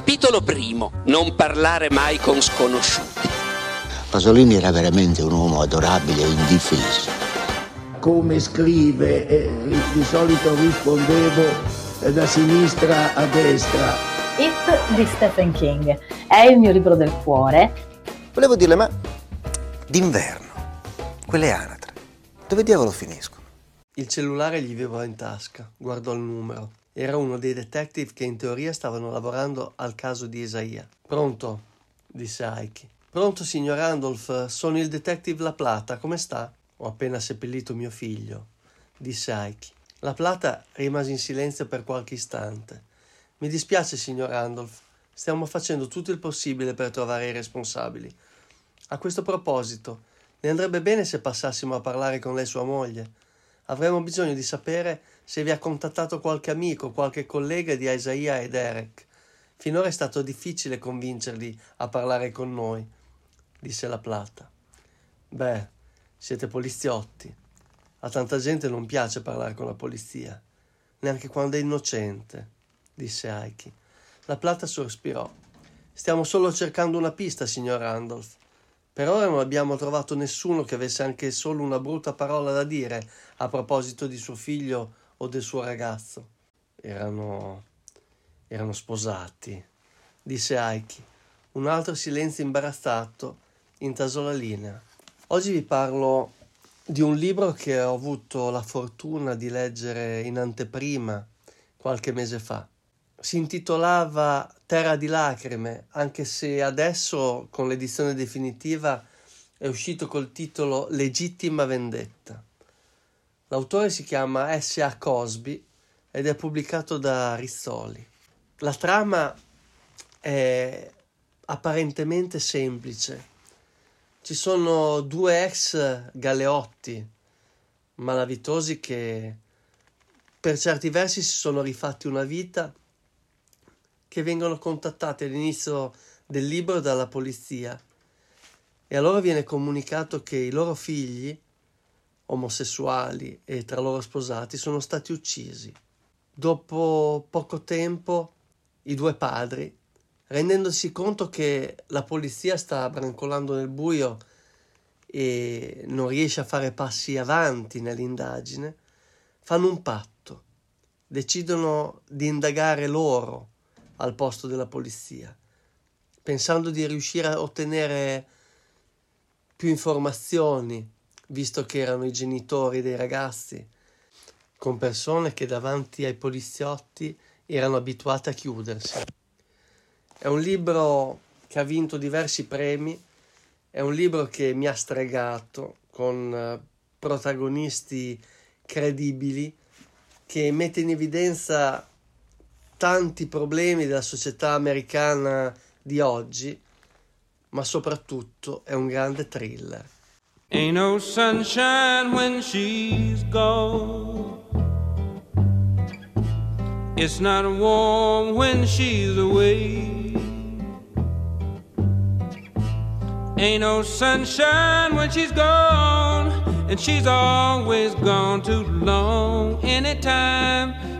Capitolo primo. Non parlare mai con sconosciuti. Pasolini era veramente un uomo adorabile e indifeso. Come scrive, eh, di solito rispondevo eh, da sinistra a destra. It di Stephen King è il mio libro del cuore. Volevo dirle, ma d'inverno, quelle anatre, dove diavolo finiscono? Il cellulare gli viveva in tasca, guardò il numero. Era uno dei detective che in teoria stavano lavorando al caso di Isaia. Pronto? disse Aiki. Pronto, signor Randolph, sono il detective La Plata, come sta? Ho appena seppellito mio figlio, disse Aiki. La Plata rimase in silenzio per qualche istante. Mi dispiace, signor Randolph, stiamo facendo tutto il possibile per trovare i responsabili. A questo proposito, ne andrebbe bene se passassimo a parlare con lei sua moglie. Avremmo bisogno di sapere se vi ha contattato qualche amico, qualche collega di Isaiah e Derek. Finora è stato difficile convincerli a parlare con noi, disse la Plata. Beh, siete poliziotti. A tanta gente non piace parlare con la polizia, neanche quando è innocente, disse Aiki. La Plata sospirò. Stiamo solo cercando una pista, signor Randolph. Per ora non abbiamo trovato nessuno che avesse anche solo una brutta parola da dire a proposito di suo figlio o del suo ragazzo. Erano. erano sposati, disse Aiki. Un altro silenzio imbarazzato intasò la linea. Oggi vi parlo di un libro che ho avuto la fortuna di leggere in anteprima qualche mese fa. Si intitolava Terra di lacrime, anche se adesso con l'edizione definitiva è uscito col titolo Legittima vendetta. L'autore si chiama S.A. Cosby ed è pubblicato da Rizzoli. La trama è apparentemente semplice. Ci sono due ex galeotti malavitosi che per certi versi si sono rifatti una vita che vengono contattati all'inizio del libro dalla polizia e a loro viene comunicato che i loro figli omosessuali e tra loro sposati sono stati uccisi. Dopo poco tempo i due padri, rendendosi conto che la polizia sta brancolando nel buio e non riesce a fare passi avanti nell'indagine, fanno un patto, decidono di indagare loro al posto della polizia, pensando di riuscire a ottenere più informazioni visto che erano i genitori dei ragazzi, con persone che davanti ai poliziotti erano abituate a chiudersi. È un libro che ha vinto diversi premi, è un libro che mi ha stregato con eh, protagonisti credibili, che mette in evidenza tanti problemi della società americana di oggi, ma soprattutto è un grande thriller. Ain't no sunshine when she's gone. It's not warm when she's away. Ain't no sunshine when she's gone. And she's always gone too long. Anytime